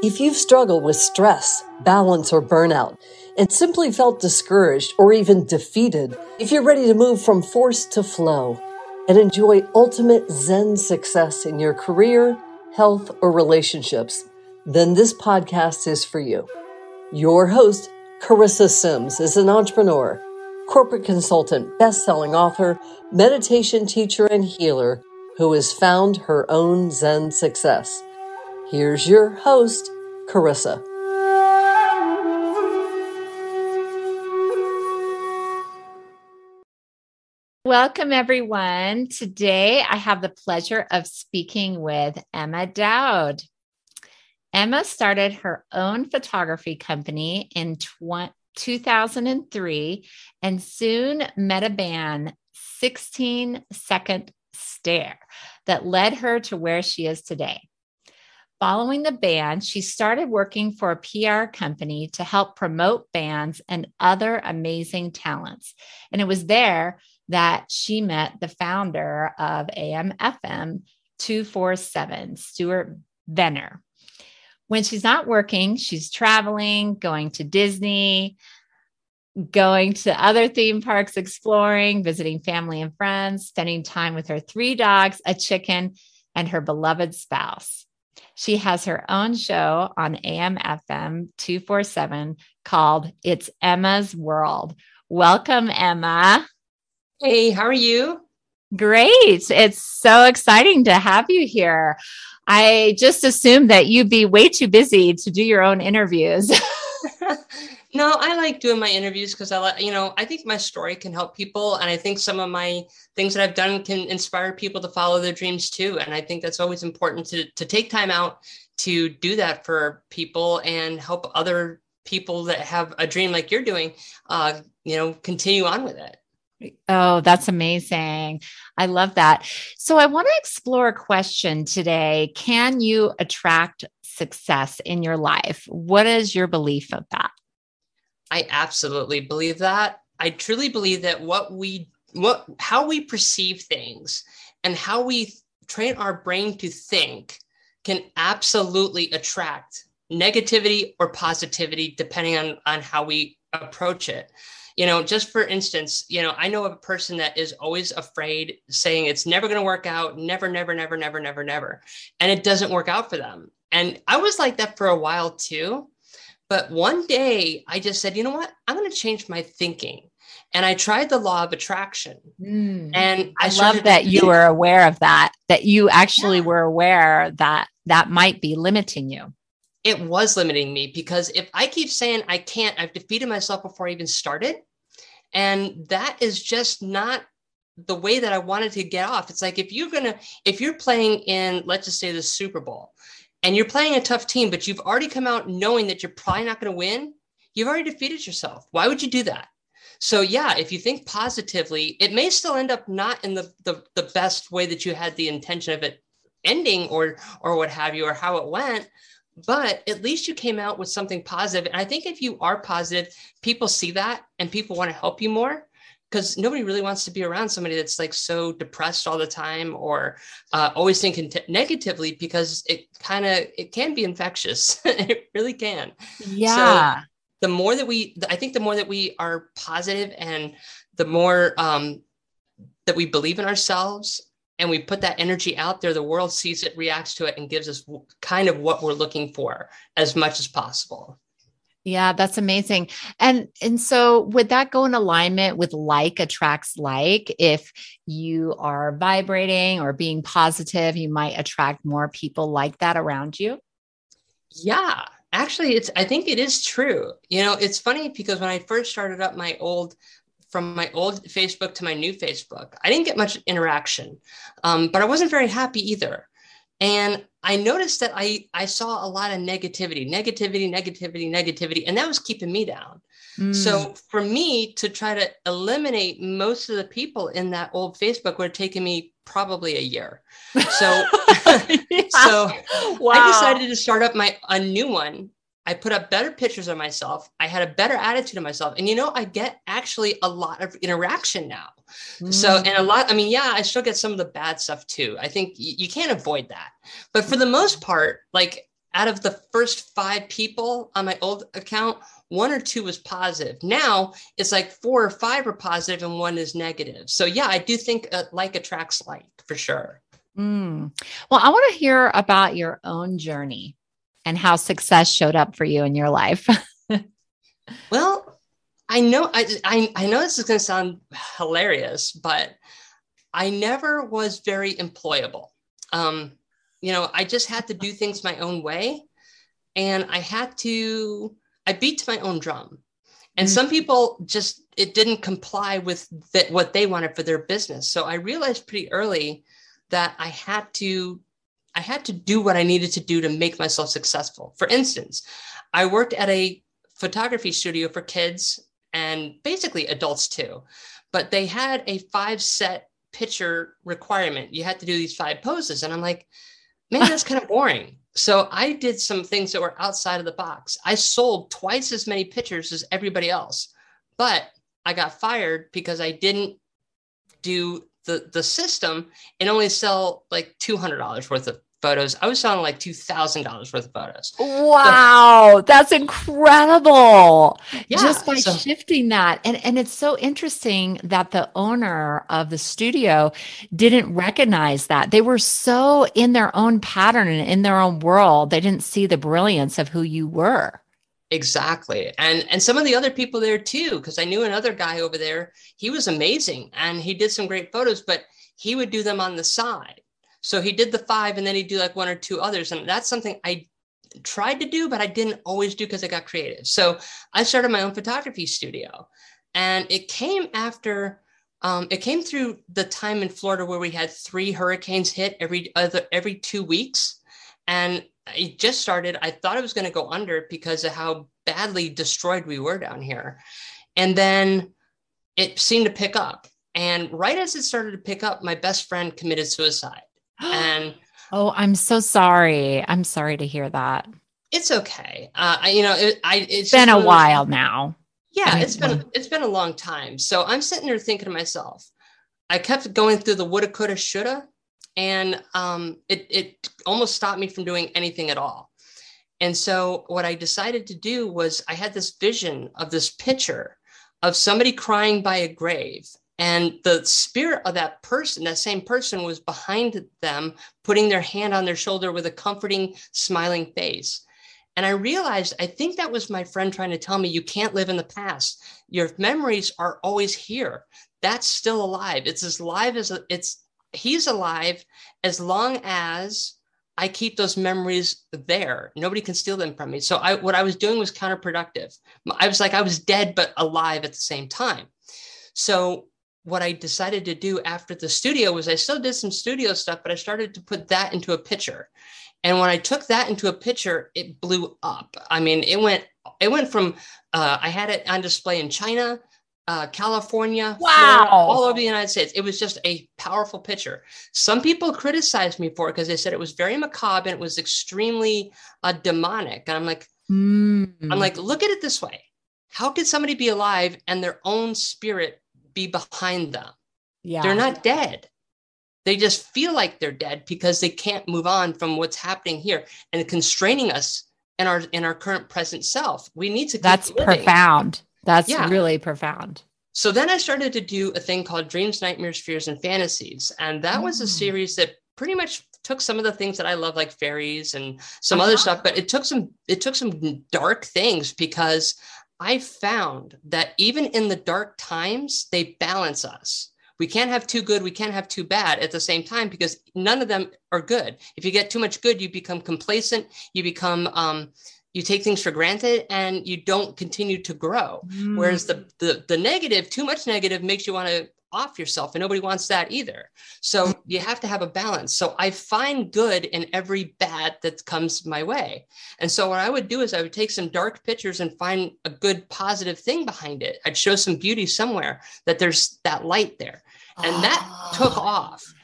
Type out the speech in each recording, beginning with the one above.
If you've struggled with stress, balance, or burnout, and simply felt discouraged or even defeated, if you're ready to move from force to flow and enjoy ultimate Zen success in your career, health, or relationships, then this podcast is for you. Your host, Charissa Sims, is an entrepreneur, corporate consultant, best-selling author, meditation teacher, and healer who has found her own Zen success. Here's your host, Charissa. Welcome, everyone. Today I have the pleasure of speaking with Emma Dowd. Emma started her own photography company in 2003 and soon met a band 16 Second Stare that led her to where she is today. Following the ban, she started working for a PR company to help promote bands and other amazing talents. And it was there that she met the founder of AMFM 247, Stuart Vener. When she's not working, she's traveling, going to Disney, going to other theme parks, exploring, visiting family and friends, spending time with her three dogs, a chicken, and her beloved spouse. She has her own show on AMFM 247 called It's Emma's World. Welcome, Emma. Hey, how are you? Great. It's so exciting to have you here. I just assumed that you'd be way too busy to do your own interviews. No, I like doing my interviews because I like, you know, I think my story can help people. And I think some of my things that I've done can inspire people to follow their dreams too. And I think that's always important to, to take time out to do that for people and help other people that have a dream like you're doing, uh, you know, continue on with it. Oh, that's amazing. I love that. So, I want to explore a question today. Can you attract success in your life? What is your belief of that? I absolutely believe that. I truly believe that what we what how we perceive things and how we train our brain to think can absolutely attract negativity or positivity depending on on how we approach it. You know just for instance you know i know a person that is always afraid saying it's never going to work out never never never never never never and it doesn't work out for them. And i was like that for a while too but one day I just said, you know what? I'm going to change my thinking. And I tried the law of attraction. Mm. And I, I love that you were aware of that, that you actually yeah. were aware that that might be limiting you. It was limiting me because if I keep saying I can't, I've defeated myself before I even started. And that is just not the way that I wanted to get off. It's like if you're going to, if you're playing in, let's just say the Super Bowl, and you're playing a tough team, but you've already come out knowing that you're probably not going to win, you've already defeated yourself. Why would you do that? So yeah, if you think positively, it may still end up not in the, the, the best way that you had the intention of it ending or or what have you or how it went but at least you came out with something positive. and i think if you are positive people see that and people want to help you more because nobody really wants to be around somebody that's like so depressed all the time or uh, always thinking t- negatively because it kind of it can be infectious. It really can. Yeah. so the more that we i think the more that we are positive and the more um, that we believe in ourselves and we put that energy out there the world sees it reacts to it and gives us kind of what we're looking for as much as possible yeah, that's amazing. And and so would that go in alignment with like attracts like if you are vibrating or being positive, you might attract more people like that around you? Yeah. Actually, it's I think it is true. You know, it's funny because when I first started up my old from my old Facebook to my new Facebook, I didn't get much interaction, um, but I wasn't very happy either. And I noticed that I, I saw a lot of negativity, negativity, negativity, negativity, and that was keeping me down. Mm. So for me to try to eliminate most of the people in that old Facebook would have taken me probably a year. So, yeah. so wow. I decided to start up my a new one I put up better pictures of myself. I had a better attitude of myself. And you know, I get actually a lot of interaction now. Mm. So, and a lot, I mean, yeah, I still get some of the bad stuff too. I think y- you can't avoid that. But for the most part, like out of the first five people on my old account, one or two was positive. Now it's like four or five are positive and one is negative. So yeah, I do think uh, like attracts like for sure. Mm. Well, I want to hear about your own journey and how success showed up for you in your life. well, I know I, I, I know this is going to sound hilarious, but I never was very employable. Um, you know, I just had to do things my own way, and I had to I beat to my own drum. And mm-hmm. some people just it didn't comply with that what they wanted for their business. So I realized pretty early that I had to I had to do what I needed to do to make myself successful. For instance, I worked at a photography studio for kids and basically adults too. But they had a five set picture requirement. You had to do these five poses. And I'm like, man, that's kind of boring. So I did some things that were outside of the box. I sold twice as many pictures as everybody else, but I got fired because I didn't do the the system and only sell like $200 worth of photos. I was selling like $2,000 worth of photos. Wow. So, that's incredible. Yeah, Just by so, shifting that. And, and it's so interesting that the owner of the studio didn't recognize that. They were so in their own pattern and in their own world. They didn't see the brilliance of who you were. Exactly. And and some of the other people there too, because I knew another guy over there. He was amazing and he did some great photos, but he would do them on the side so he did the five and then he'd do like one or two others. And that's something I tried to do, but I didn't always do because I got creative. So I started my own photography studio. And it came after um, it came through the time in Florida where we had three hurricanes hit every other every two weeks. And it just started. I thought it was going to go under because of how badly destroyed we were down here. And then it seemed to pick up. And right as it started to pick up, my best friend committed suicide and oh, I'm so sorry. I'm sorry to hear that. It's okay. Uh, I, you know, it, I, it's been a while now. Yeah, I mean, it's been it's been a long time. So I'm sitting there thinking to myself, I kept going through the woulda, coulda, shoulda, and um, it it almost stopped me from doing anything at all. And so what I decided to do was I had this vision of this picture of somebody crying by a grave and the spirit of that person that same person was behind them putting their hand on their shoulder with a comforting smiling face. And i realized i think that was my friend trying to tell me you can't live in the past. Your memories are always here. That's still alive. It's as live as it's he's alive as long as i keep those memories there. Nobody can steal them from me. So i what i was doing was counterproductive. I was like i was dead but alive at the same time. So what I decided to do after the studio was I still did some studio stuff, but I started to put that into a picture. And when I took that into a picture, it blew up. I mean, it went it went from uh, I had it on display in China, uh, California, wow, Florida, all over the United States. It was just a powerful picture. Some people criticized me for it because they said it was very macabre and it was extremely uh, demonic. And I'm like, mm. I'm like, look at it this way: How could somebody be alive and their own spirit be behind them. Yeah. They're not dead. They just feel like they're dead because they can't move on from what's happening here and constraining us in our in our current present self. We need to That's living. profound. That's yeah. really profound. So then I started to do a thing called Dreams, Nightmares, Fears, and Fantasies. And that mm. was a mm. series that pretty much took some of the things that I love, like fairies and some uh-huh. other stuff, but it took some it took some dark things because I found that even in the dark times, they balance us. We can't have too good, we can't have too bad at the same time because none of them are good. If you get too much good, you become complacent, you become um, you take things for granted and you don't continue to grow. Mm. Whereas the, the the negative, too much negative makes you want to off yourself and nobody wants that either. So you have to have a balance. So i find good in every bad that comes my way. And so what i would do is i would take some dark pictures and find a good positive thing behind it. I'd show some beauty somewhere that there's that light there. And that oh. took ah. off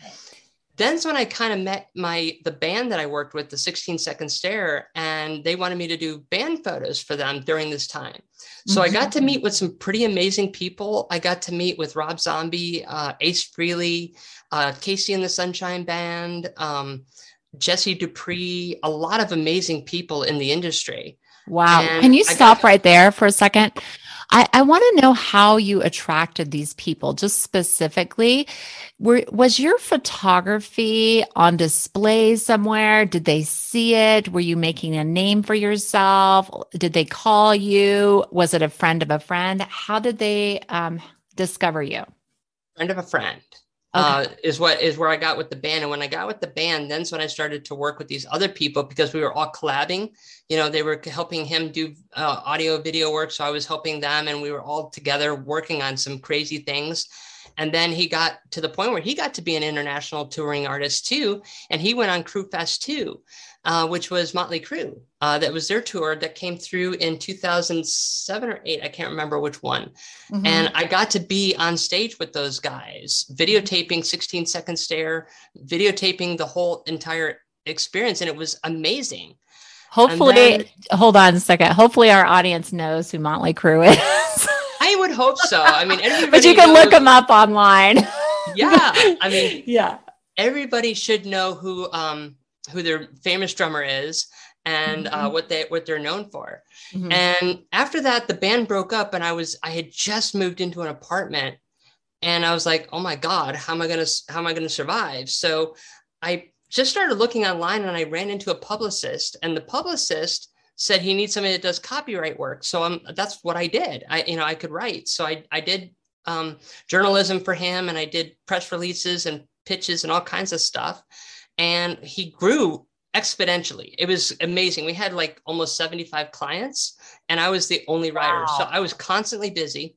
then's when I kind of met my the band that I worked with, the 16 Second Stare, and they wanted me to do band photos for them during this time. So mm-hmm. I got to mm-hmm. meet with some pretty amazing people. I got to meet with Rob Zombie, uh, Ace Frehley, uh, KC and the Sunshine Band, um, Jesse Dupree, a lot of amazing people in the industry. Wow. And Can you stop got- right there for a second? I, I want to know how you attracted these people, just specifically. Were, was your photography on display somewhere? Did they see it? Were you making a name for yourself? Did they call you? Was it a friend of a friend? How did they um, discover you? Friend of a friend. Okay. Uh, is what is where I got with the band. And when I got with the band, then's when I started to work with these other people because we were all collabing. You know, they were helping him do uh, audio, video work, so I was helping them, and we were all together working on some crazy things. And then he got to the point where he got to be an international touring artist too, and he went on Crüe Fest too uh, which was Motley Crue. Uh, that was their tour that came through in 2007 or eight. I can't remember which one. Mm-hmm. And I got to be on stage with those guys, videotaping 16 Second Stare, videotaping the whole entire experience. And it was amazing. Hopefully, then, hold on a second. Hopefully, our audience knows who Motley Crue is. I hope so. I mean, but you can knows, look them up online. yeah. I mean, yeah. Everybody should know who um, who their famous drummer is and uh, mm-hmm. uh, what they what they're known for. Mm-hmm. And after that, the band broke up, and I was I had just moved into an apartment, and I was like, oh my god, how am I gonna how am I gonna survive? So I just started looking online, and I ran into a publicist, and the publicist said he needs somebody that does copyright work. So I'm that's what I did. I you know I could write, so I I did um, journalism for him, and I did press releases and pitches and all kinds of stuff and he grew exponentially. It was amazing. We had like almost 75 clients, and I was the only writer. Wow. So I was constantly busy.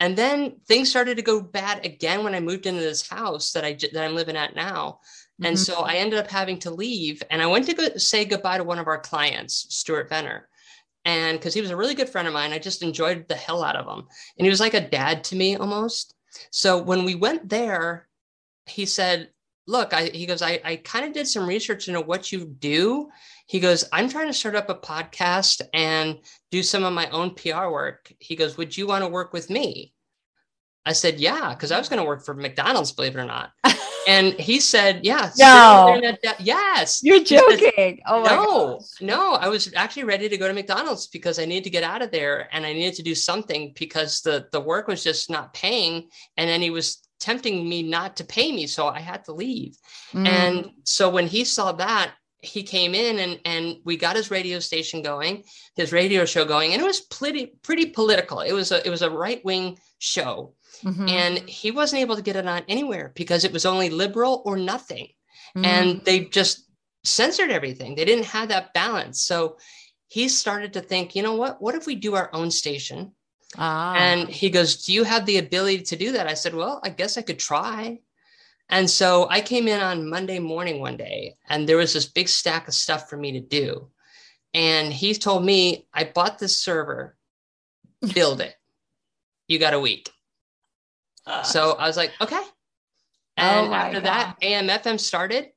And then things started to go bad again when I moved into this house that I that I'm living at now. And mm-hmm. so I ended up having to leave. And I went to go say goodbye to one of our clients, Stuart Vener. And because he was a really good friend of mine, I just enjoyed the hell out of him. And he was like a dad to me almost. So when we went there, he said, look, I, he goes, I, I kind of did some research into what you do. He goes, I'm trying to start up a podcast and do some of my own PR work. He goes, Would you want to work with me? I said, Yeah, because I was going to work for McDonald's, believe it or not. and he said, Yeah. No. yes. You're joking. Said, oh my No, gosh. no. I was actually ready to go to McDonald's because I needed to get out of there and I needed to do something because the, the work was just not paying. And then he was tempting me not to pay me. So I had to leave. Mm. And so when he saw that, he came in and, and we got his radio station going, his radio show going, and it was pretty pretty political. It was a it was a right wing show, mm-hmm. and he wasn't able to get it on anywhere because it was only liberal or nothing, mm. and they just censored everything. They didn't have that balance. So he started to think, you know what? What if we do our own station? Ah. And he goes, Do you have the ability to do that? I said, Well, I guess I could try. And so I came in on Monday morning one day, and there was this big stack of stuff for me to do. And he told me, I bought this server, build it. You got a week. So I was like, okay. Oh and oh after God. that, AM/FM started,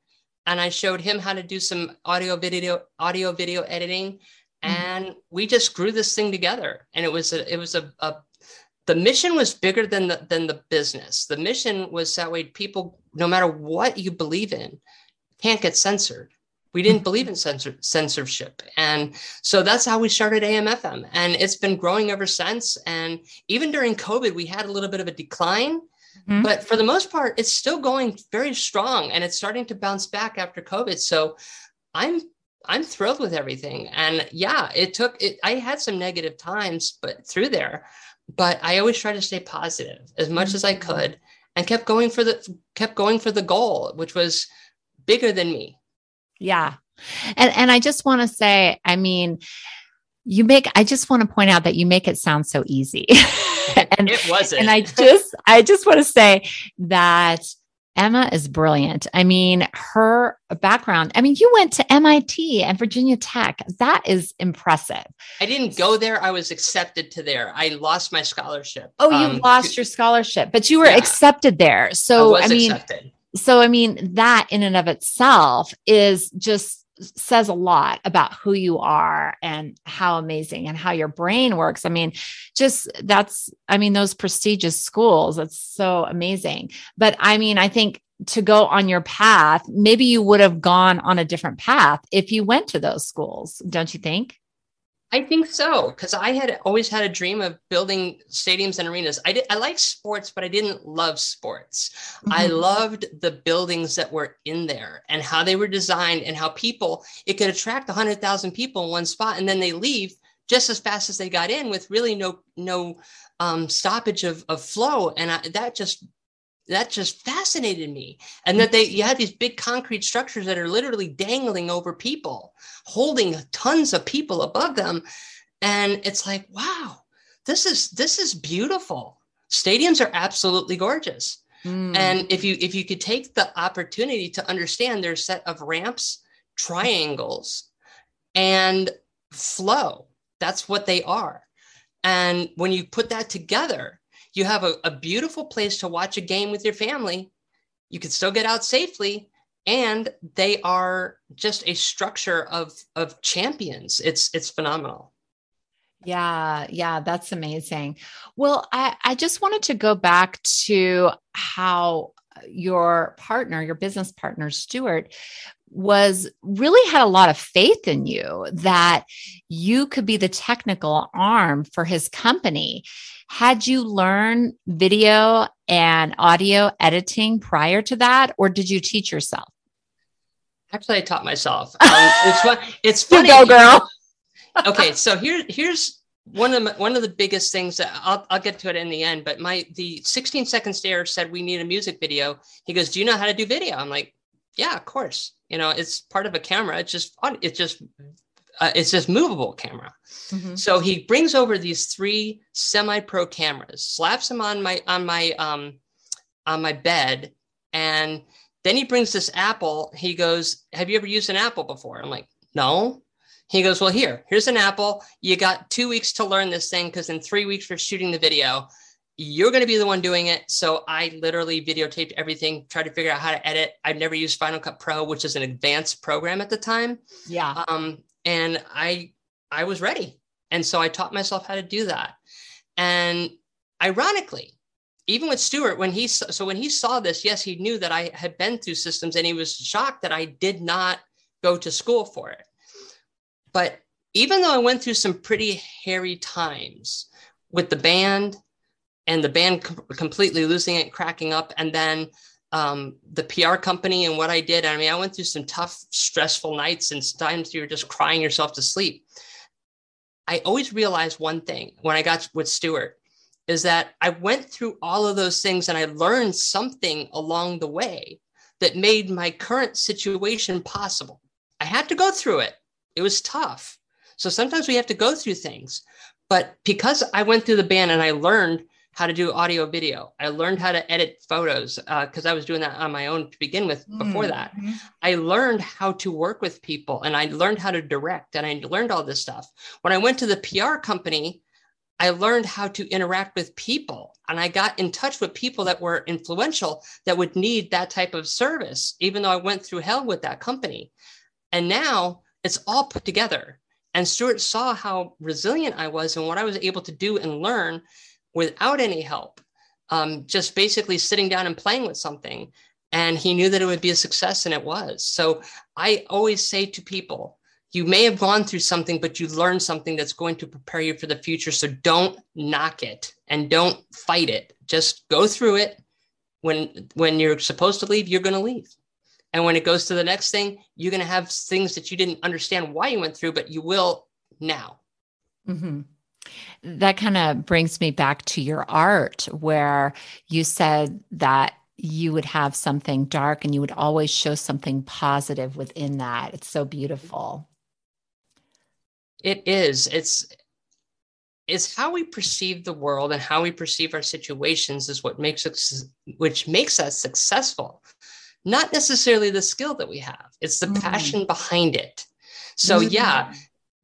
and I showed him how to do some audio video, audio video editing Mm-hmm. and we just grew this thing together and it was a, it was a, a the mission was bigger than the than the business the mission was that way people no matter what you believe in can't get censored we didn't believe in censor, censorship and so that's how we started AM/FM and it's been growing ever since and even during covid we had a little bit of a decline mm-hmm. but for the most part it's still going very strong and it's starting to bounce back after covid so i'm I'm thrilled with everything. And yeah, it took it, I had some negative times, but through there, but I always tried to stay positive as much as I mm-hmm. could and kept going for the kept going for the goal, which was bigger than me. Yeah. And and I just want to say, I mean, you make I just want to point out that you make it sound so easy. and it wasn't. And I just I just want to say that Emma is brilliant. I mean, her background, I mean, you went to MIT and Virginia Tech. That is impressive. I didn't go there. I was accepted to there. I lost my scholarship. Oh, you um, lost your scholarship, but you were yeah. accepted there. So, I, I mean, accepted. So I mean, that in and of itself is just says a lot about who you are and how amazing and how your brain works. I mean, just that's, I mean, those prestigious schools, that's so amazing. But I mean, I think to go on your path, maybe you would have gone on a different path if you went to those schools, don't you think? I think so because I had always had a dream of building stadiums and arenas. I did I like sports, but I didn't love sports. Mm-hmm. I loved the buildings that were in there and how they were designed and how people it could attract hundred thousand people in one spot and then they leave just as fast as they got in with really no no um, stoppage of, of flow and I, that just that just fascinated me. And that they you had these big concrete structures that are literally dangling over people holding tons of people above them. And it's like wow this is this is beautiful. Stadiums are absolutely gorgeous. Mm. and if you if you could take the opportunity to understand their set of ramps triangles and flow that's what they are. And when you put that together you have a, a beautiful place to watch a game with your family. You can still get out safely, and they are just a structure of of champions. It's it's phenomenal. Yeah, yeah, that's amazing. Well, I, I just wanted to go back to how your partner, your business partner, Stuart, was really had a lot of faith in you that you could be the technical arm for his company. Had you learned video and audio editing prior to that, or did you teach yourself? Actually, I taught myself. Um, it's fun. It's funny. You go, girl. okay, so here, here's one of the, one of the biggest things that I'll, I'll get to it in the end. But my the 16 second stare said we need a music video. He goes, "Do you know how to do video?" I'm like, "Yeah, of course." You know it's part of a camera. It's just it's just uh, it's just movable camera. Mm-hmm. so he brings over these three semi-pro cameras slaps them on my on my um on my bed and then he brings this apple. He goes have you ever used an apple before? I'm like no. He goes well here here's an apple. You got two weeks to learn this thing because in three weeks we're shooting the video you're going to be the one doing it. So I literally videotaped everything, tried to figure out how to edit. I've never used Final Cut Pro, which is an advanced program at the time. Yeah. Um, and I I was ready. And so I taught myself how to do that. And ironically, even with Stuart, when he so when he saw this, yes, he knew that I had been through systems and he was shocked that I did not go to school for it. But even though I went through some pretty hairy times with the band and the band com- completely losing it, cracking up, and then um, the PR company and what I did. I mean, I went through some tough, stressful nights, and times you were just crying yourself to sleep. I always realized one thing when I got with Stuart is that I went through all of those things and I learned something along the way that made my current situation possible. I had to go through it. It was tough. So sometimes we have to go through things. But because I went through the band and I learned how to do audio video. I learned how to edit photos because uh, I was doing that on my own to begin with before mm-hmm. that. I learned how to work with people and I learned how to direct and I learned all this stuff. When I went to the PR company, I learned how to interact with people and I got in touch with people that were influential that would need that type of service, even though I went through hell with that company. And now it's all put together. And Stuart saw how resilient I was and what I was able to do and learn without any help, um, just basically sitting down and playing with something. And he knew that it would be a success, and it was. So I always say to people, you may have gone through something, but you learned something that's going to prepare you for the future. So don't knock it and don't fight it. Just go through it. When when you're supposed to leave, you're going to leave. And when it goes to the next thing, you're going to have things that you didn't understand why you went through, but you will now. Mm-hmm that kind of brings me back to your art where you said that you would have something dark and you would always show something positive within that. It's so beautiful. It is. It's it's how we perceive the world and how we perceive our situations is what makes us which makes us successful. Not necessarily the skill that we have. It's the mm. passion behind it. So mm. yeah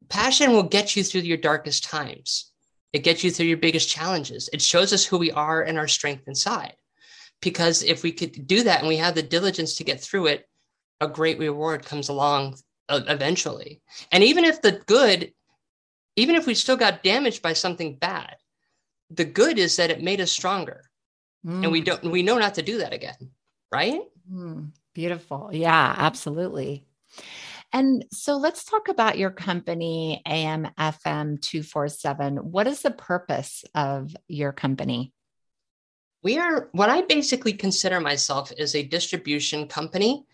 passion will get you through your darkest times it gets you through your biggest challenges. It shows us who we are and our strength inside. Because if we could do that and we have the diligence to get through it, a great reward comes along uh, eventually. And even if the good, even if we still got damaged by something bad, the good is that it made us stronger. Mm. And we mm. don't we know not to do that again, right? Mm, beautiful. Yeah, absolutely. And so let's talk about your company, AMFM 247. What is the purpose of your company? We are what I basically consider myself is a distribution company.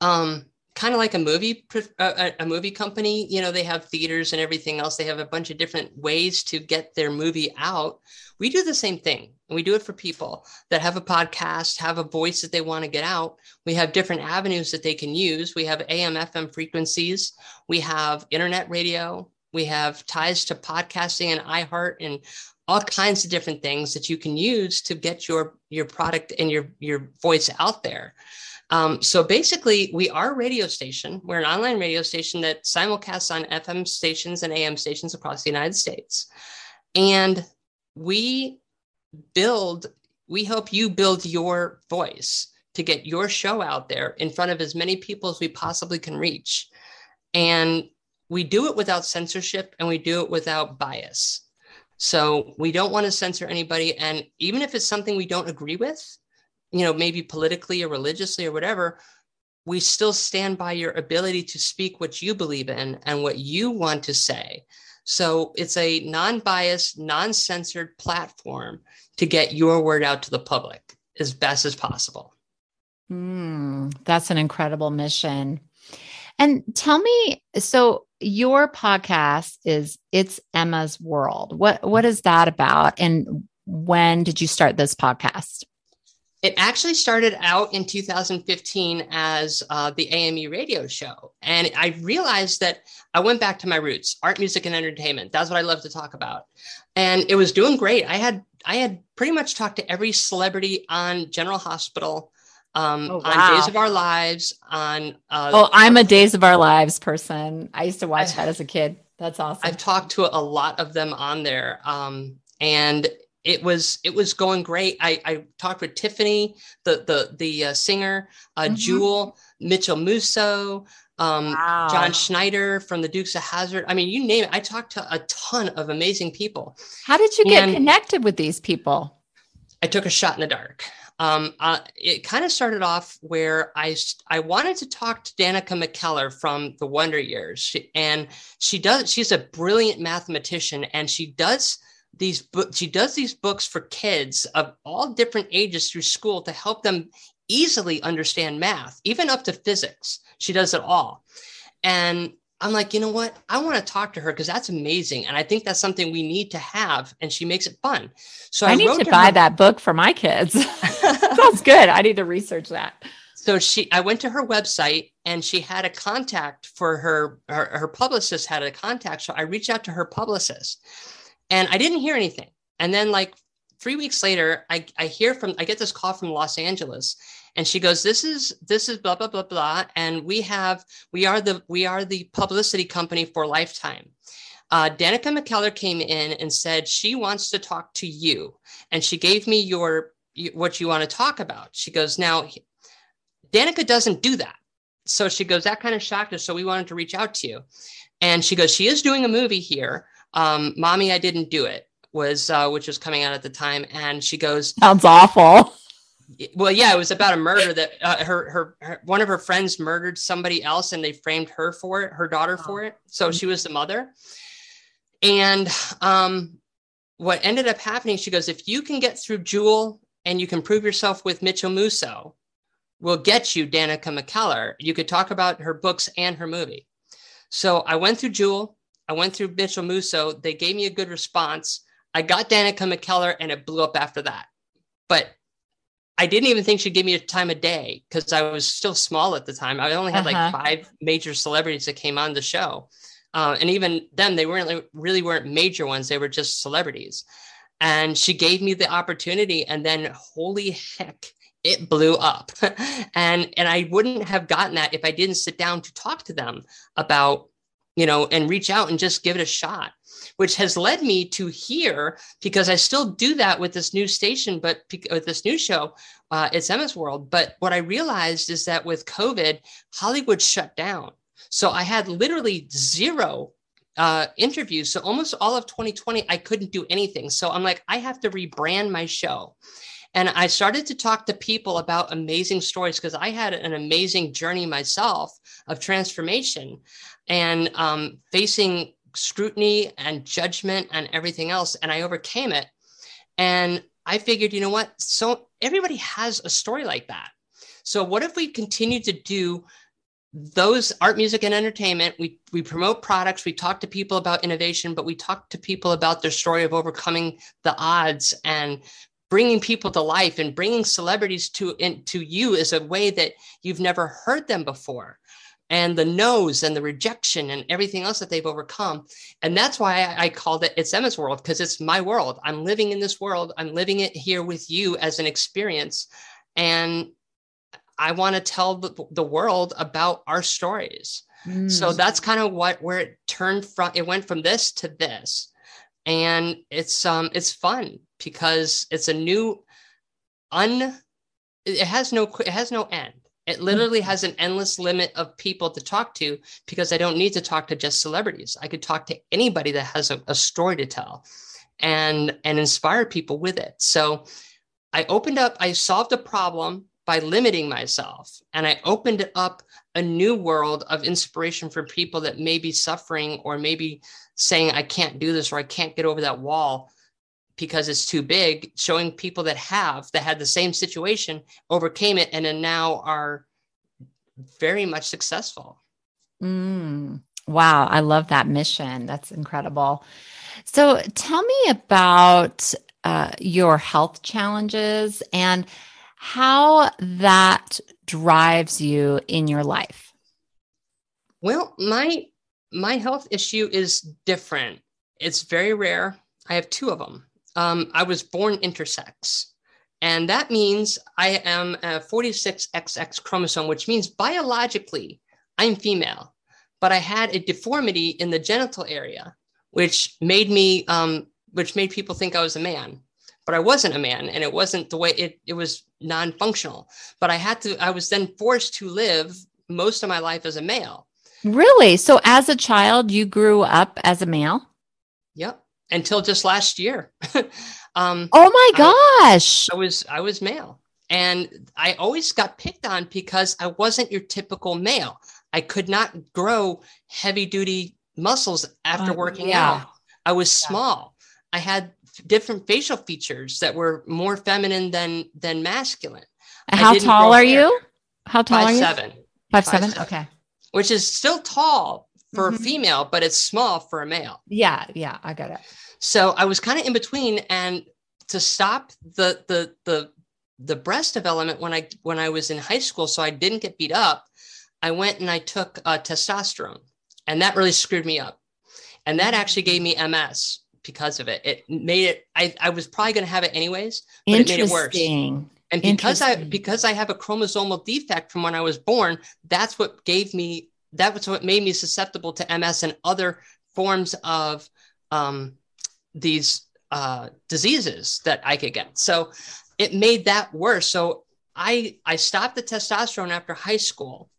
Um, kind of like a movie uh, a movie company you know they have theaters and everything else. They have a bunch of different ways to get their movie out. We do the same thing. And we do it for people that have a podcast have a voice that they want to get out. We have different avenues that they can use. We have am fm frequencies. We have internet radio. We have ties to podcasting and iheart and all kinds of different things that you can use to get your your product and your your voice out there um, so basically, we are a radio station. We're an online radio station that simulcasts on FM stations and AM stations across the United States. And we build, we help you build your voice to get your show out there in front of as many people as we possibly can reach. And we do it without censorship and we do it without bias. So we don't want to censor anybody. And even if it's something we don't agree with, you know, maybe politically or religiously or whatever, we still stand by your ability to speak what you believe in and what you want to say. So it's a non biased, non censored platform to get your word out to the public as best as possible. Mm, that's an incredible mission. And tell me, so your podcast is It's Emma's World. What what is that about? And when did you start this podcast? It actually started out in 2015 as uh, the AME radio show. And I realized that I went back to my roots, art, music, and entertainment. That's what I love to talk about. And it was doing great. I had I had pretty much talked to every celebrity on General Hospital, um, oh, wow. on Days of Our Lives, on uh, Oh, I'm a Days of Our Lives person. I used to watch I, that as a kid. That's awesome. I've talked to a lot of them on there. Um, and it was it was going great. I, I talked with Tiffany, the the the uh, singer, uh, mm-hmm. Jewel, Mitchell Musso, um, wow. John Schneider from the Dukes of Hazzard. I mean, you name it. I talked to a ton of amazing people. How did you get connected with these people? I took a shot in the dark. Um, uh, it kind of started off where I I wanted to talk to Danica McKellar from the Wonder Years, she, and she does. She's a brilliant mathematician, and she does these books she does these books for kids of all different ages through school to help them easily understand math even up to physics. She does it all. And i'm like you know what? I want to talk to her because that's amazing and i think that's something we need to have and she makes it fun. So i, I need to, buy her- that book for my kids. Sounds good. I need to research that. So she i went to her website and she had a contact for her her, her publicist had a contact so i reached out to her publicist and I didn't hear anything. And then like three weeks later, I, I hear from, I get this call from Los Angeles and she goes, this is, this is blah, blah, blah, blah. And we have, we are the, we are the publicity company for lifetime. Uh, Danica McKellar came in and said she wants to talk to you. And she gave me your, what you want to talk about. She goes, now, Danica doesn't do that. So she goes, that kind of shocked us. So we wanted to reach out to you. And she goes, she is doing a movie here. Um, Mommy, I didn't do it was uh, which was coming out at the time, and she goes, "Sounds awful." Well, yeah, it was about a murder that uh, her, her, her one of her friends murdered somebody else, and they framed her for it, her daughter for it. So she was the mother. And um, what ended up happening, she goes, if you can get through Jewel and you can prove yourself with Mitchell Musso, we'll get you Danica McKellar. You could talk about her books and her movie. So I went through Jewel. I went through Mitchell Musso. They gave me a good response. I got Danica McKellar and it blew up after that. But I didn't even think she'd give me a time of day because I was still small at the time. I only had uh-huh. like five major celebrities that came on the show. Uh, and even then, they weren't really weren't major ones. They were just celebrities. And she gave me the opportunity. And then, holy heck, it blew up. and and I wouldn't have gotten that if I didn't sit down to talk to them about you know, and reach out and just give it a shot, which has led me to here because I still do that with this new station, but with this new show, uh, it's Emma's World. But what I realized is that with COVID, Hollywood shut down. So I had literally zero uh, interviews. So almost all of 2020, I couldn't do anything. So I'm like, I have to rebrand my show. And I started to talk to people about amazing stories because I had an amazing journey myself of transformation and um, facing scrutiny and judgment and everything else. And I overcame it. And I figured, you know what? So everybody has a story like that. So what if we continue to do those art, music, and entertainment? We we promote products, we talk to people about innovation, but we talk to people about their story of overcoming the odds and bringing people to life and bringing celebrities to into you is a way that you've never heard them before and the no's and the rejection and everything else that they've overcome. And that's why I, I called it It's Emma's World, because it's my world. I'm living in this world. I'm living it here with you as an experience. And I want to tell the, the world about our stories. Mm. So that's kind of what where it turned from it went from this to this. And it's um it's fun because it's a new un it has no it has no end it literally mm-hmm. has an endless limit of people to talk to because I don't need to talk to just celebrities. I could talk to anybody that has a, a story to tell and and inspire people with it. So I opened up, I solved a problem by limiting myself and I opened up a new world of inspiration for people that may be suffering or maybe saying, I can't do this or I can't get over that wall because it's too big, showing people that have that had the same situation, overcame it, and then now are very much successful. Mm, wow, I love that mission. That's incredible. So, tell me about uh, your health challenges and how that drives you in your life. Well, my my health issue is different. It's very rare. I have two of them um, I was born intersex. And that means I am a 46XX chromosome, which means biologically I'm female, but I had a deformity in the genital area, which made me, um, which made people think I was a man. But I wasn't a man, and it wasn't the way it, it was non functional. But I had to, I was then forced to live most of my life as a male. Really? So as a child, you grew up as a male? Yep until just last year. um, oh my gosh! I, I, was I was male, and I always got picked on because I wasn't your typical male. I could not grow heavy duty muscles after uh, working yeah. out. I was yeah. small. I had different facial features that were more feminine than than masculine. How tall are hair. you? How tall Five, are you? Seven. Five, Five seven. seven. Okay. Which is still tall for mm-hmm. a female, but it's small for a male. Yeah, yeah, I got it. So I was kind of in between, and to stop the the the the breast development when I when I was in high school, so I didn't get beat up. I went and I took uh, testosterone, and that really screwed me up. And that actually gave me MS because of it. It made it. I I was probably going to have it anyways, but it made it worse. And because I because I have a chromosomal defect from when I was born, that's what gave me that was what made me susceptible to MS and other forms of um, these uh, diseases that I could get. So it made that worse. So I I stopped the testosterone after high school,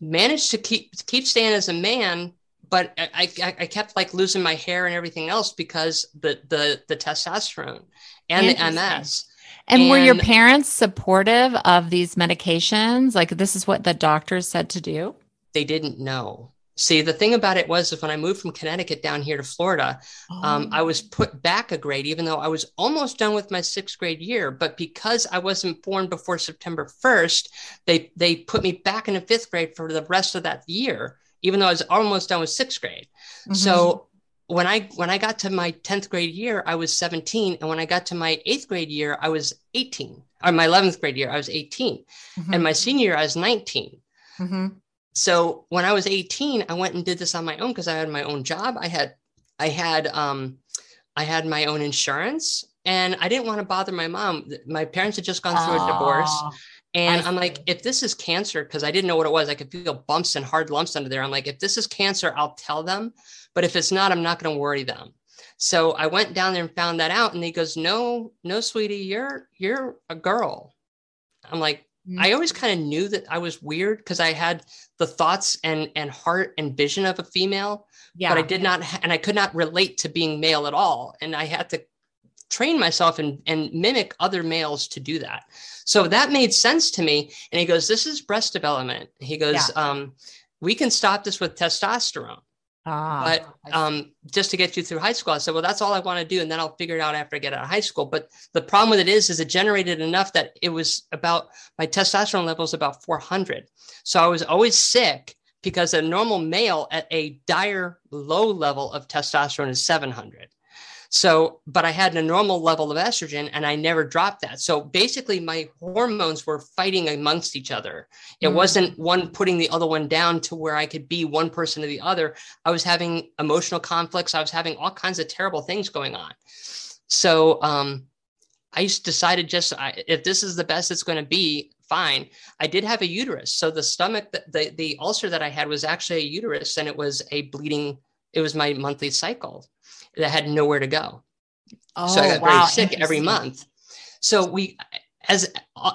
managed to keep keep staying as a man, but I, I, I kept like losing my hair and everything else because the the the testosterone and the MS. And, and were your parents supportive of these medications? Like this is what the doctors said to do? They didn't know. See, the thing about it was, is when I moved from Connecticut down here to Florida, oh. um, I was put back a grade, even though I was almost done with my sixth grade year. But because I wasn't born before September 1st, they they put me back in the fifth grade for the rest of that year, even though I was almost done with sixth grade. Mm-hmm. So when I when I got to my 10th grade year, I was 17. And when I got to my eighth grade year, I was 18. Or my 11th grade year, I was 18. Mm-hmm. And my senior year, I was 19. Mm-hmm so when I was 18, I went and did this on my own because I had my own job. I had, I had, um, I had my own insurance, and I didn't want to bother my mom. My parents had just gone through a divorce, and I I'm like, if this is cancer, because I didn't know what it was, I could feel bumps and hard lumps under there. I'm like, if this is cancer, I'll tell them, but if it's not, I'm not going to worry them. So I went down there and found that out, and he goes, "No, no, sweetie, you're you're a girl." I'm like, Mm-hmm. I always kind of knew that I was weird because I had the thoughts and and heart and vision of a female, yeah. but I did not, and I could not relate to being male at all. And I had to train myself and, and mimic other males to do that. So that made sense to me. And he goes, This is breast development. He goes, yeah. um, We can stop this with testosterone. Ah, but um, just to get you through high school, I said, well, that's all I want to do, and then I'll figure it out after I get out of high school. But the problem with it is, is it generated enough that it was about my testosterone level is about 400. So I was always sick because a normal male at a dire low level of testosterone is 700. So, but I had a normal level of estrogen and I never dropped that. So basically, my hormones were fighting amongst each other. It mm wasn't one putting the other one down to where I could be one person to the other. I was having emotional conflicts. I was having all kinds of terrible things going on. So, um, I decided just I, if this is the best it's going to be, fine. I did have a uterus. So the stomach, the, the, the ulcer that I had was actually a uterus and it was a bleeding, it was my monthly cycle that had nowhere to go. Oh, so I got wow. very sick every month. So we, as uh,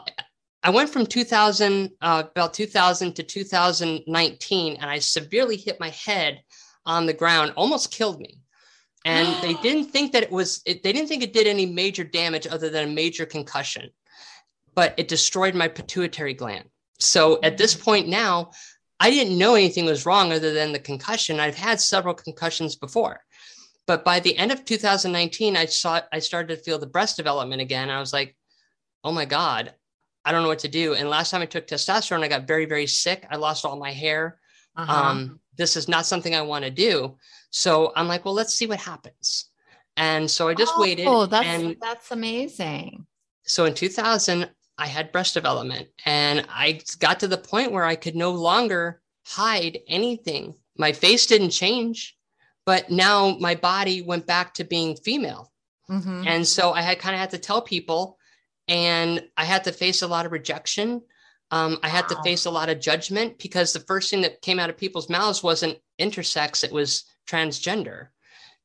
I went from 2000, uh, about 2000 to 2019, and I severely hit my head on the ground, almost killed me. And they didn't think that it was, it, they didn't think it did any major damage other than a major concussion, but it destroyed my pituitary gland. So at this mm. point now, I didn't know anything was wrong other than the concussion. I've had several concussions before. But by the end of 2019, I saw I started to feel the breast development again. I was like, oh my God, I don't know what to do. And last time I took testosterone, I got very, very sick. I lost all my hair. Uh-huh. Um, this is not something I want to do. So I'm like, well, let's see what happens. And so I just oh, waited. Oh, that's and that's amazing. So in 2000, I had breast development, and I got to the point where I could no longer hide anything. My face didn't change but now my body went back to being female. Mm-hmm. And so I had kind of had to tell people, and I had to face a lot of rejection. Um, I had wow. to face a lot of judgment because the first thing that came out of people's mouths wasn't intersex, it was transgender.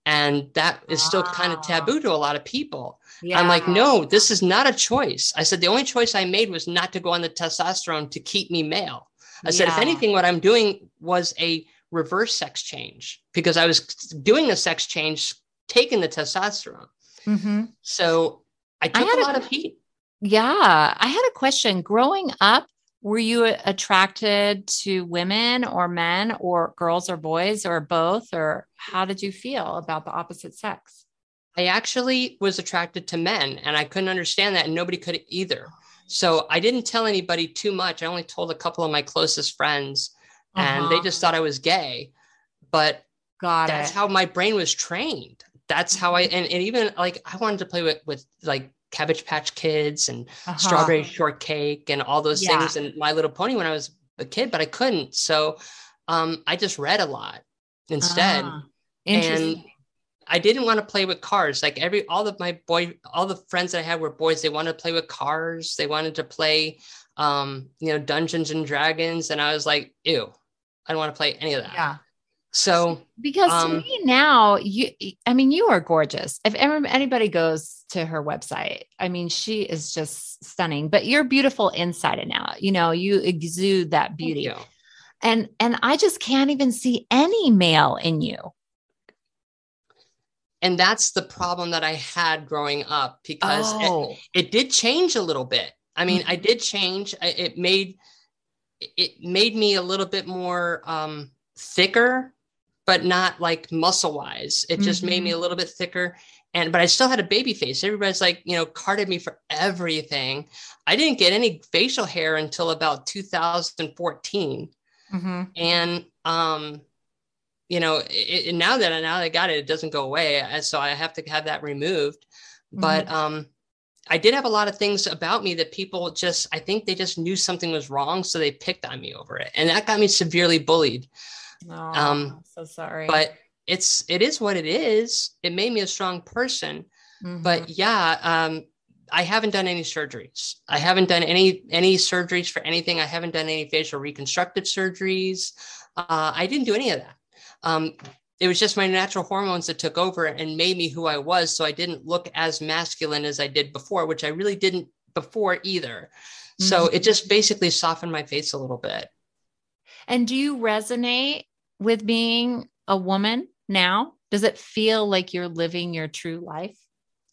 And that is still kind of taboo to a lot of people. Yeah. I'm like, no, this is not a choice. I said, the only choice I made was not to go on the testosterone to keep me male. I yeah. said, if anything, what I'm doing was a reverse sex change because I was doing the sex change, taking the testosterone. Mm-hmm. So I took I a lot a, of heat. Yeah. I had a question. Growing up, were you attracted to women or men or girls or boys or both? Or how did you feel about the opposite sex? I actually was attracted to men and I couldn't understand that, and nobody could either. So I didn't tell anybody too much. I only told a couple of my closest friends and uh-huh. they just thought I was gay. But Got that's it. how my brain was trained. That's how I and, and even like I wanted to play with with like Cabbage Patch Kids and uh-huh. Strawberry Shortcake and all those yeah. things and My Little Pony when I was a kid, but I couldn't. So um, I just read a lot instead. Uh, and I didn't want to play with cars. Like every all of my boy, all the friends that I had were boys. They wanted to play with cars. They wanted to play, um, you know, Dungeons and Dragons. And I was like, ew, I don't want to play any of that. Yeah. So because um, to me now, you I mean, you are gorgeous. If ever anybody goes to her website, I mean, she is just stunning, but you're beautiful inside and out. You know, you exude that beauty. And and I just can't even see any male in you. And that's the problem that I had growing up because oh. it, it, did change a little bit. I mean, mm-hmm. I did change. It made it made me a little bit more um, thicker, but not like muscle wise. It just mm-hmm. made me mm-hmm. a little bit thicker. And but I still had a baby face. Everybody's like, you know, carded me for everything. I didn't get any facial hair until about 2014. Mm-hmm. And um, you know, it, it, now that I now that I got it, it doesn't go away. So I have to have that removed. But mm-hmm. um, I did have a lot of things about me that people just, I think they just knew something was wrong. So they picked on me over it. And that got me severely bullied. Oh, um, so sorry. But it's, it is what it is. It made me a strong person. Mm-hmm. But yeah, um, I haven't done any surgeries. I haven't done any any surgeries for anything. I haven't done any facial reconstructive surgeries. Uh, I didn't do any of that. Um, it was just my natural hormones that took over and made me who I was. So I didn't look as masculine as I did before, which I really didn't before either. Mm-hmm. So it just basically softened my face a little bit. And do you resonate with being a woman now? Does it feel like you're living your true life?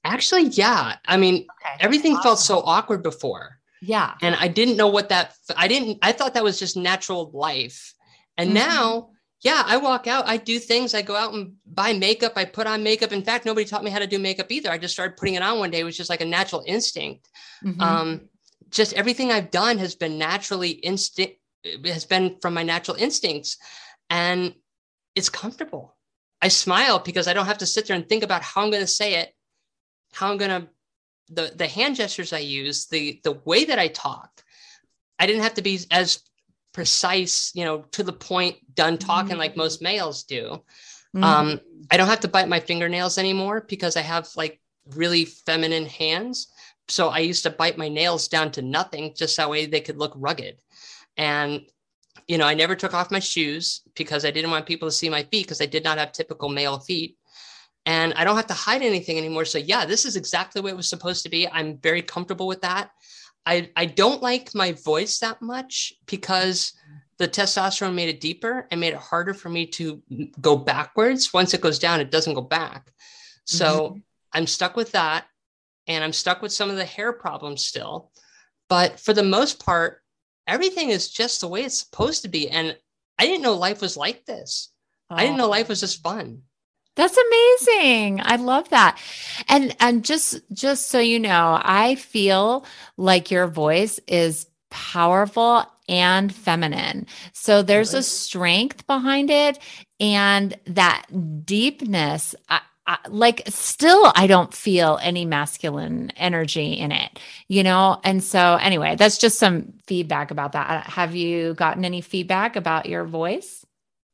Actually, yeah. I mean, okay. everything awesome. felt so awkward before. Yeah. And I didn't know what that I didn't I thought that was just natural life. And mm-hmm. now, yeah, I walk out, I do things, I go out and buy makeup, I put on makeup. In fact, nobody taught me how to do makeup either. I just started putting it on one day. It was just like a natural instinct. Mm-hmm. Um, just everything I've done has been naturally instinct has been from my natural instincts. And it's comfortable. I smile because I don't have to sit there and think about how I'm going to say it, how I'm going to the the hand gestures I use, the the way that I talk. I didn't have to be as precise, you know, to the point, done talking mm-hmm. like most males do. Mm-hmm. Um, I don't have to bite my fingernails anymore because I have like really feminine hands. So I used to bite my nails down to nothing just that way they could look rugged. And you know, I never took off my shoes because I didn't want people to see my feet because I did not have typical male feet. And I don't have to hide anything anymore. So, yeah, this is exactly what it was supposed to be. I'm very comfortable with that. I, I don't like my voice that much because the testosterone made it deeper and made it harder for me to go backwards. Once it goes down, it doesn't go back. So mm-hmm. I'm stuck with that. And I'm stuck with some of the hair problems still. But for the most part, everything is just the way it's supposed to be. And I didn't know life was like this. Oh. I didn't know life was just fun. That's amazing. I love that. And and just just so you know, I feel like your voice is powerful and feminine. So there's a strength behind it and that deepness. I, I, like still I don't feel any masculine energy in it, you know? And so anyway, that's just some feedback about that. Uh, have you gotten any feedback about your voice?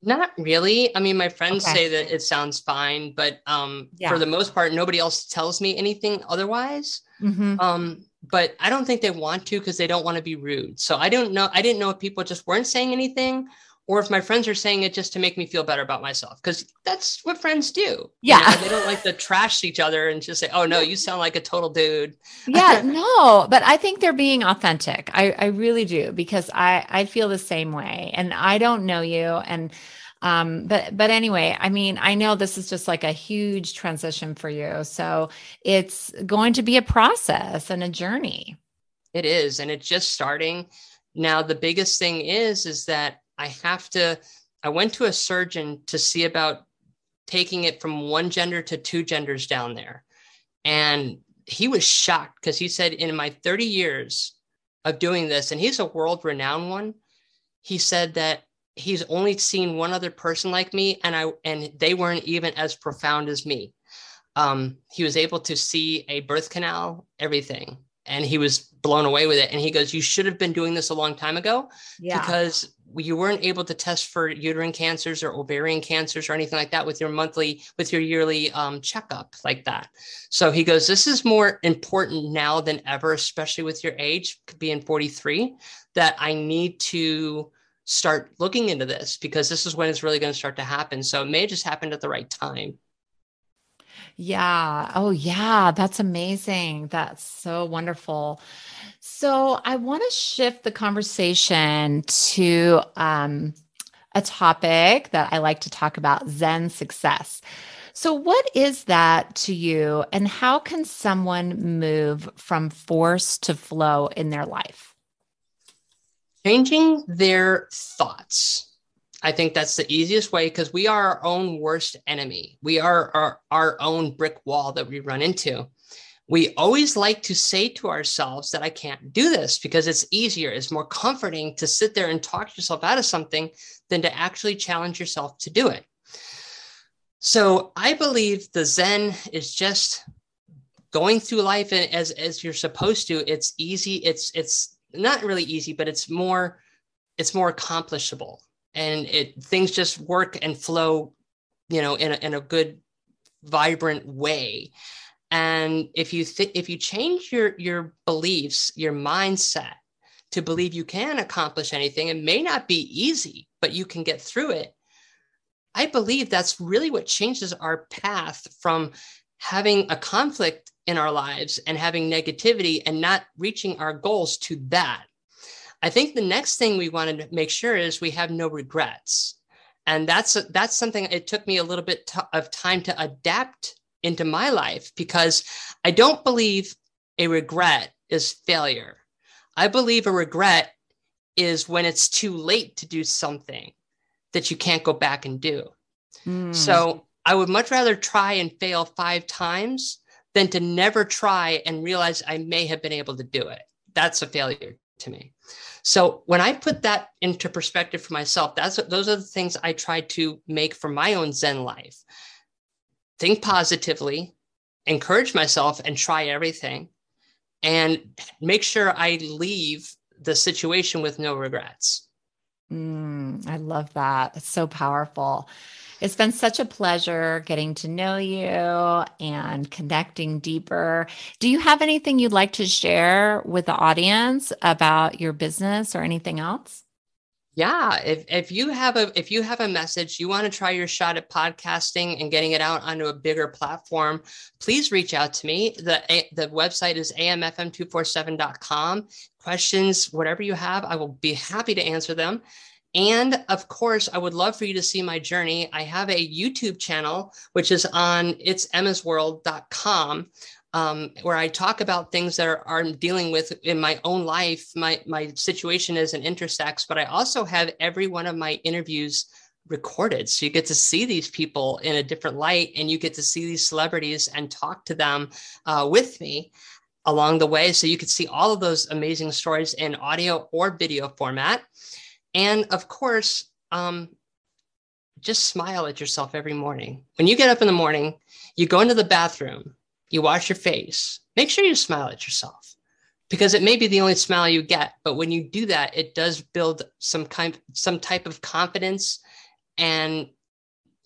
Not really. I mean, my friends okay. say that it sounds fine, but um, yeah. for the most part, nobody else tells me anything otherwise. Mm-hmm. Um, but I don't think they want to because they don't want to be rude. So I don't know. I didn't know if people just weren't saying anything or if my friends are saying it just to make me feel better about myself because that's what friends do. Yeah you know, they don't like to trash each other and just say oh no you sound like a total dude. Yeah no but i think they're being authentic. I, I really do because i i feel the same way and i don't know you and um but but anyway i mean i know this is just like a huge transition for you so it's going to be a process and a journey. It is and it's just starting. Now the biggest thing is is that I have to, I went to a surgeon to see about taking it from one gender to two genders down there. And he was shocked because he said, in my 30 years of doing this, and he's a world renowned one, he said that he's only seen one other person like me, and I and they weren't even as profound as me. Um, he was able to see a birth canal, everything, and he was blown away with it. And he goes, "You should have been doing this a long time ago, yeah. because you weren't able to test for uterine cancers or ovarian cancers or anything like that with your monthly with your yearly um, checkup like that. So he goes this is more important now than ever especially with your age being 43 that i need to start looking into this because this is when it's really going to start to happen. So it may just happened at the right time yeah. Oh, yeah. That's amazing. That's so wonderful. So, I want to shift the conversation to um, a topic that I like to talk about Zen success. So, what is that to you, and how can someone move from force to flow in their life? Changing their thoughts I think that's the easiest way because we are our own worst enemy. We are our, our own brick wall that we run into. We always like to say to ourselves that I can't do this because it's easier, it's more comforting to sit there and talk yourself out of something than to actually challenge yourself to do it. So I believe the Zen is just going through life as, as you're supposed to. It's easy. It's, it's not really easy, but it's more, it's more accomplishable and it things just work and flow you know in a, in a good vibrant way. And if you th- if you change your your beliefs your mindset to believe you can accomplish anything it may not be easy but you can get through it. I believe that's really what changes our path from having a conflict in our lives and having negativity and not reaching our goals to that I think the next thing we want to make sure is we have no regrets. And that's that's something it took me a little bit of time to adapt into my life because I don't believe a regret is failure. I believe a regret is when it's too late to do something that you can't go back and do. Mm. So I would much rather try and fail five times than to never try and realize I may have been able to do it. That's a failure to me. So when I put that into perspective for myself, that's those are the things I try to make for my own Zen life. Think positively, encourage myself and try everything, and make sure I leave the situation with no regrets. Mm, I love that. It's so powerful. It's been such a pleasure getting to know you and connecting deeper. Do you have anything you'd like to share with the audience about your business or anything else? Yeah, if, if you have a if you have a message you want to try your shot at podcasting and getting it out onto a bigger platform, please reach out to me. The the website is amfm247.com. Questions, whatever you have, I will be happy to answer them. And of course, I would love for you to see my journey. I have a YouTube channel, which is on it's emmasworld.com, um, where I talk about things that are, I'm dealing with in my own life. My, my situation is an intersex, but I also have every one of my interviews recorded. So you get to see these people in a different light and you get to see these celebrities and talk to them uh, with me along the way. So you could see all of those amazing stories in audio or video format. And of course, um, just smile at yourself every morning. When you get up in the morning, you go into the bathroom, you wash your face, make sure you smile at yourself because it may be the only smile you get. But when you do that, it does build some kind, some type of confidence and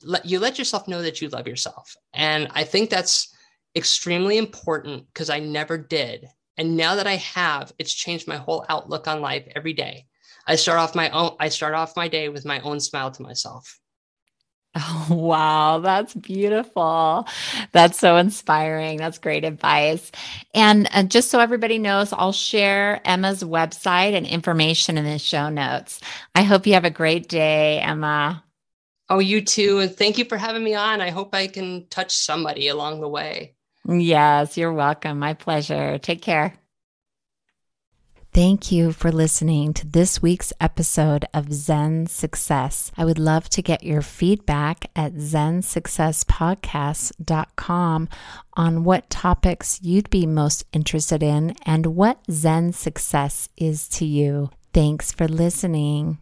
let, you let yourself know that you love yourself. And I think that's extremely important because I never did. And now that I have, it's changed my whole outlook on life every day. I start off my own I start off my day with my own smile to myself. Oh, wow. That's beautiful. That's so inspiring. That's great advice. And uh, just so everybody knows, I'll share Emma's website and information in the show notes. I hope you have a great day, Emma. Oh, you too. And thank you for having me on. I hope I can touch somebody along the way. Yes, you're welcome. My pleasure. Take care. Thank you for listening to this week's episode of Zen Success. I would love to get your feedback at zensuccesspodcast.com on what topics you'd be most interested in and what Zen success is to you. Thanks for listening.